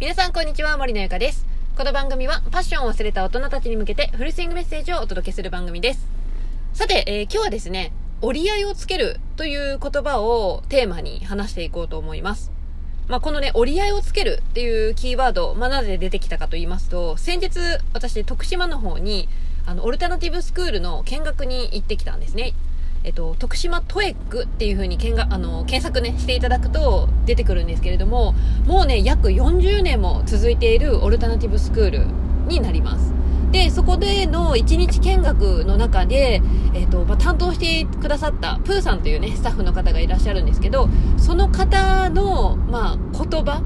皆さんこんにちは、森のゆかです。この番組はパッションを忘れた大人たちに向けてフルスイングメッセージをお届けする番組です。さて、えー今日はですね、折り合いをつけるという言葉をテーマに話していこうと思います。まあ、このね、折り合いをつけるっていうキーワード、まあ、なぜ出てきたかと言いますと、先日私徳島の方にあのオルタナティブスクールの見学に行ってきたんですね。えっと、徳島トエックっていう風に見学あの検索ねしていただくと出てくるんですけれどももうね約40年も続いているオルタナティブスクールになります。でそこでの1日見学の中で、えっとまあ、担当してくださったプーさんというねスタッフの方がいらっしゃるんですけどその方の、まあ、言葉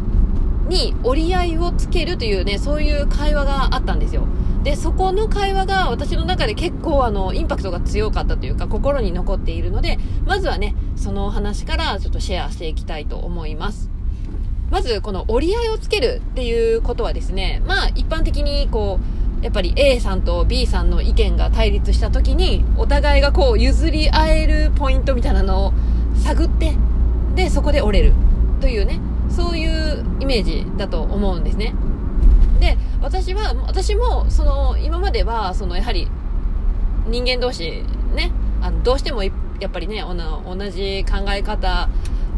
に折り合いをつけるというねそういう会話があったんですよ。でそこの会話が私の中で結構あのインパクトが強かったというか心に残っているのでまずはねそのお話からちょっとシェアしていきたいと思います。まずこの折り合いをつけるっていうことはですねまあ一般的にこうやっぱり A さんと B さんの意見が対立した時にお互いがこう譲り合えるポイントみたいなのを探ってでそこで折れるというねそういうイメージだと思うんですね。で私は私もその今まではそのやはり人間同士ねあのどうしてもやっぱりね同じ考え方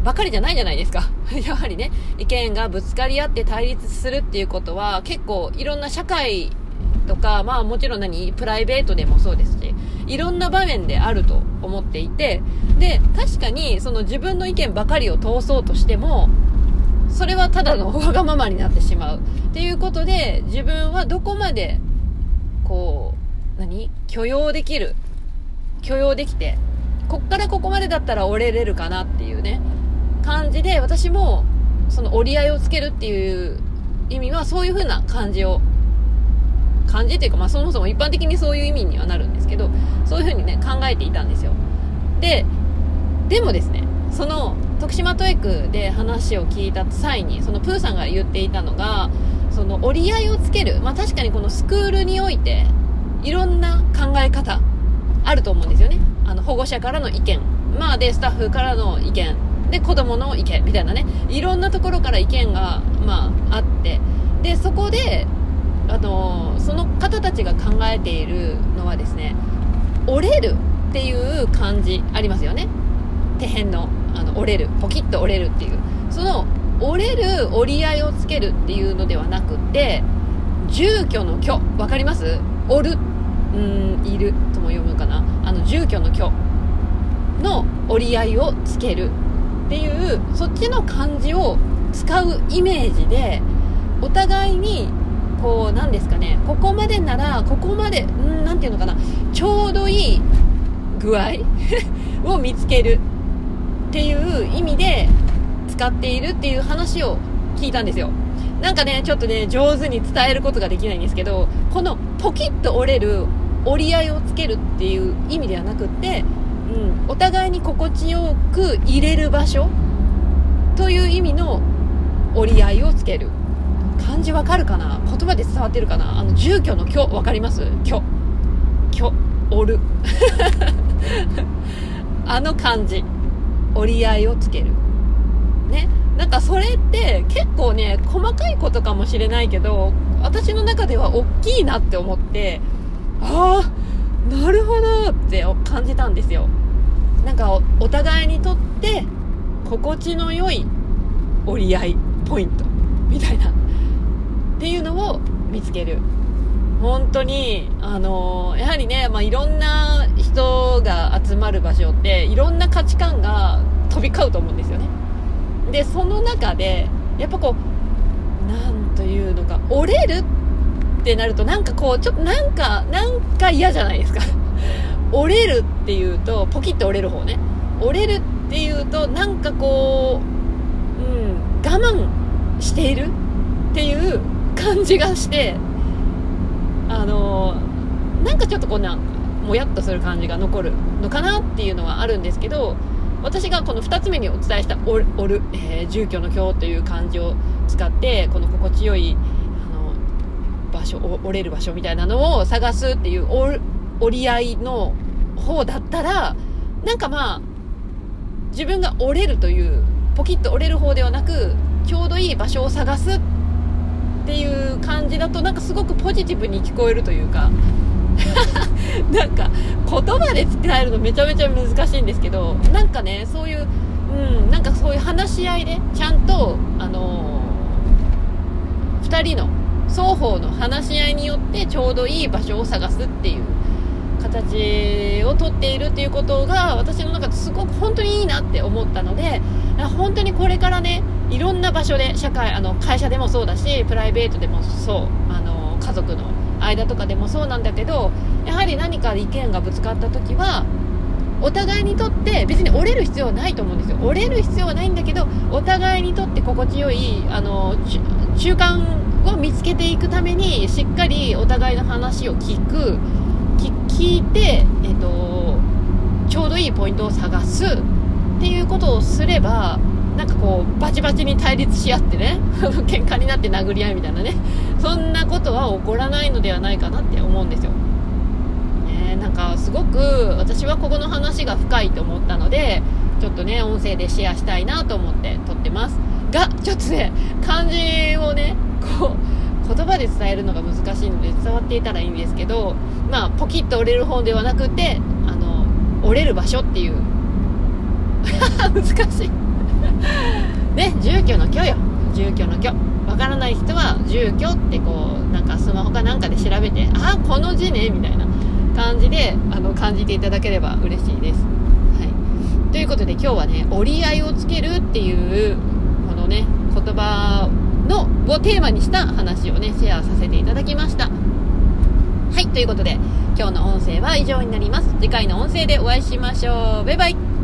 ばかりじゃないじゃないですか。やはりね意見がぶつかり合って対立するっていうことは結構いろんな社会とかまあもちろん何プライベートでもそうですしいろんな場面であると思っていてで確かにその自分の意見ばかりを通そうとしてもただのわがままになってしまう。っていうことで自分はどこまでこう何？許容できる？許容できてこっからここまでだったら折れれるかなっていうね感じで私もその折り合いをつけるっていう意味はそういう風な感じを感じっていうかまあそもそも一般的にそういう意味にはなるんですけどそういう風にね考えていたんですよ。ででもですねその徳島トエクで話を聞いた際にそのプーさんが言っていたのがその折り合いをつけるまあ確かにこのスクールにおいていろんな考え方あると思うんですよね。あの保護者からの意見。まあでスタッフからの意見。で子供の意見。みたいなね。いろんなところから意見がまああって。でそこであのその方たちが考えているのはですね折れるっていう感じありますよね。手辺の。あの折れる。ポキッと折れるっていう。その折れる折り合いをつけるっていうのではなくて住居の居。わかります？折る。うんいる。とも読むかな。あの住居の居。の折り合いをつけるっていうそっちの漢字を使うイメージでお互いにこうなんですかね。ここまでならここまでんなんていうのかな。ちょうどいい具合？を見つける。っていう意味で使っているっていう話を聞いたんですよ。なんかねちょっとね上手に伝えることができないんですけどこのポキッと折れる折り合いをつけるっていう意味ではなくって、うん、お互いに心地よく入れる場所という意味の折り合いをつける。漢字わかるかな？言葉で伝わってるかな？あの住居の居わかります？居。居。折る。あの漢字。折り合いをつける。ね。なんかそれって結構ね細かいことかもしれないけど私の中では大きいなって思ってああなるほどって感じたんですよ。なんかおお互いにとって心地の良い折り合いポイントみたいな。っていうのを見つける。本当にあのやはりね、まあ、いろんなまる場所っていろんな価値観が飛び交うと思うんですよね。でその中でやっぱこうなんというのか折れるってなるとなんかこうちょっとなんかなんか嫌じゃないですか。折れるっていうとポキッと折れる方ね。折れるっていうとなんかこう、うん、我慢しているっていう感じがしてあのなんかちょっとこんなもやっとする感じが残るのかなっていうのはあるんですけど私がこの2つ目にお伝えした「折る」折るえー住居の居という漢字を使ってこの心地よいあの場所折れる場所みたいなのを探すっていう折り合いの方だったらなんかまあ自分が折れるというポキッと折れる方ではなくちょうどいい場所を探すっていう感じだとなんかすごくポジティブに聞こえるというか なんか言葉で伝えるのめちゃめちゃ難しいんですけどなんかねそういううんなんかそういう話し合いでちゃんとあのー、2人の双方の話し合いによってちょうどいい場所を探すっていう形をとっているっていうことが私の中ですごく本当にいいなって思ったので本当にこれからねいろんな場所で社会あの会社でもそうだしプライベートでもそうあの家族の間とかでもそうなんだけどやはり何か意見がぶつかった時はお互いにとって別に折れる必要はないと思うんですよ。折れる必要はないんだけどお互いにとって心地よいあの中間を見つけていくためにしっかりお互いの話を聞く聞いて、えーと、ちょうどいいポイントを探すっていうことをすればなんかこうバチバチに対立し合ってね 喧嘩になって殴り合いみたいなねそんなことは起こらないのではないかなって思うんですよ、ね、なんかすごく私はここの話が深いと思ったのでちょっとね音声でシェアしたいなと思って撮ってます。がちょっとね漢字をねこう言葉で伝えるのが難しいので伝わっていたらいいんですけどまあ、ポキッと折れる方ではなくてあの折れる場所っていう。難しい。ね住居の居よ住居の居わからない人は住居ってこうなんかスマホかなんかで調べてあこの字ねみたいな感じであの感じていただければ嬉しいです、はい、ということで今日はね折り合いをつけるっていうこのね言葉のをテーマにした話をねシェアさせていただきましたはい、ということで、今日の音声は以上になります。次回の音声でお会いしましょう。バイバイ。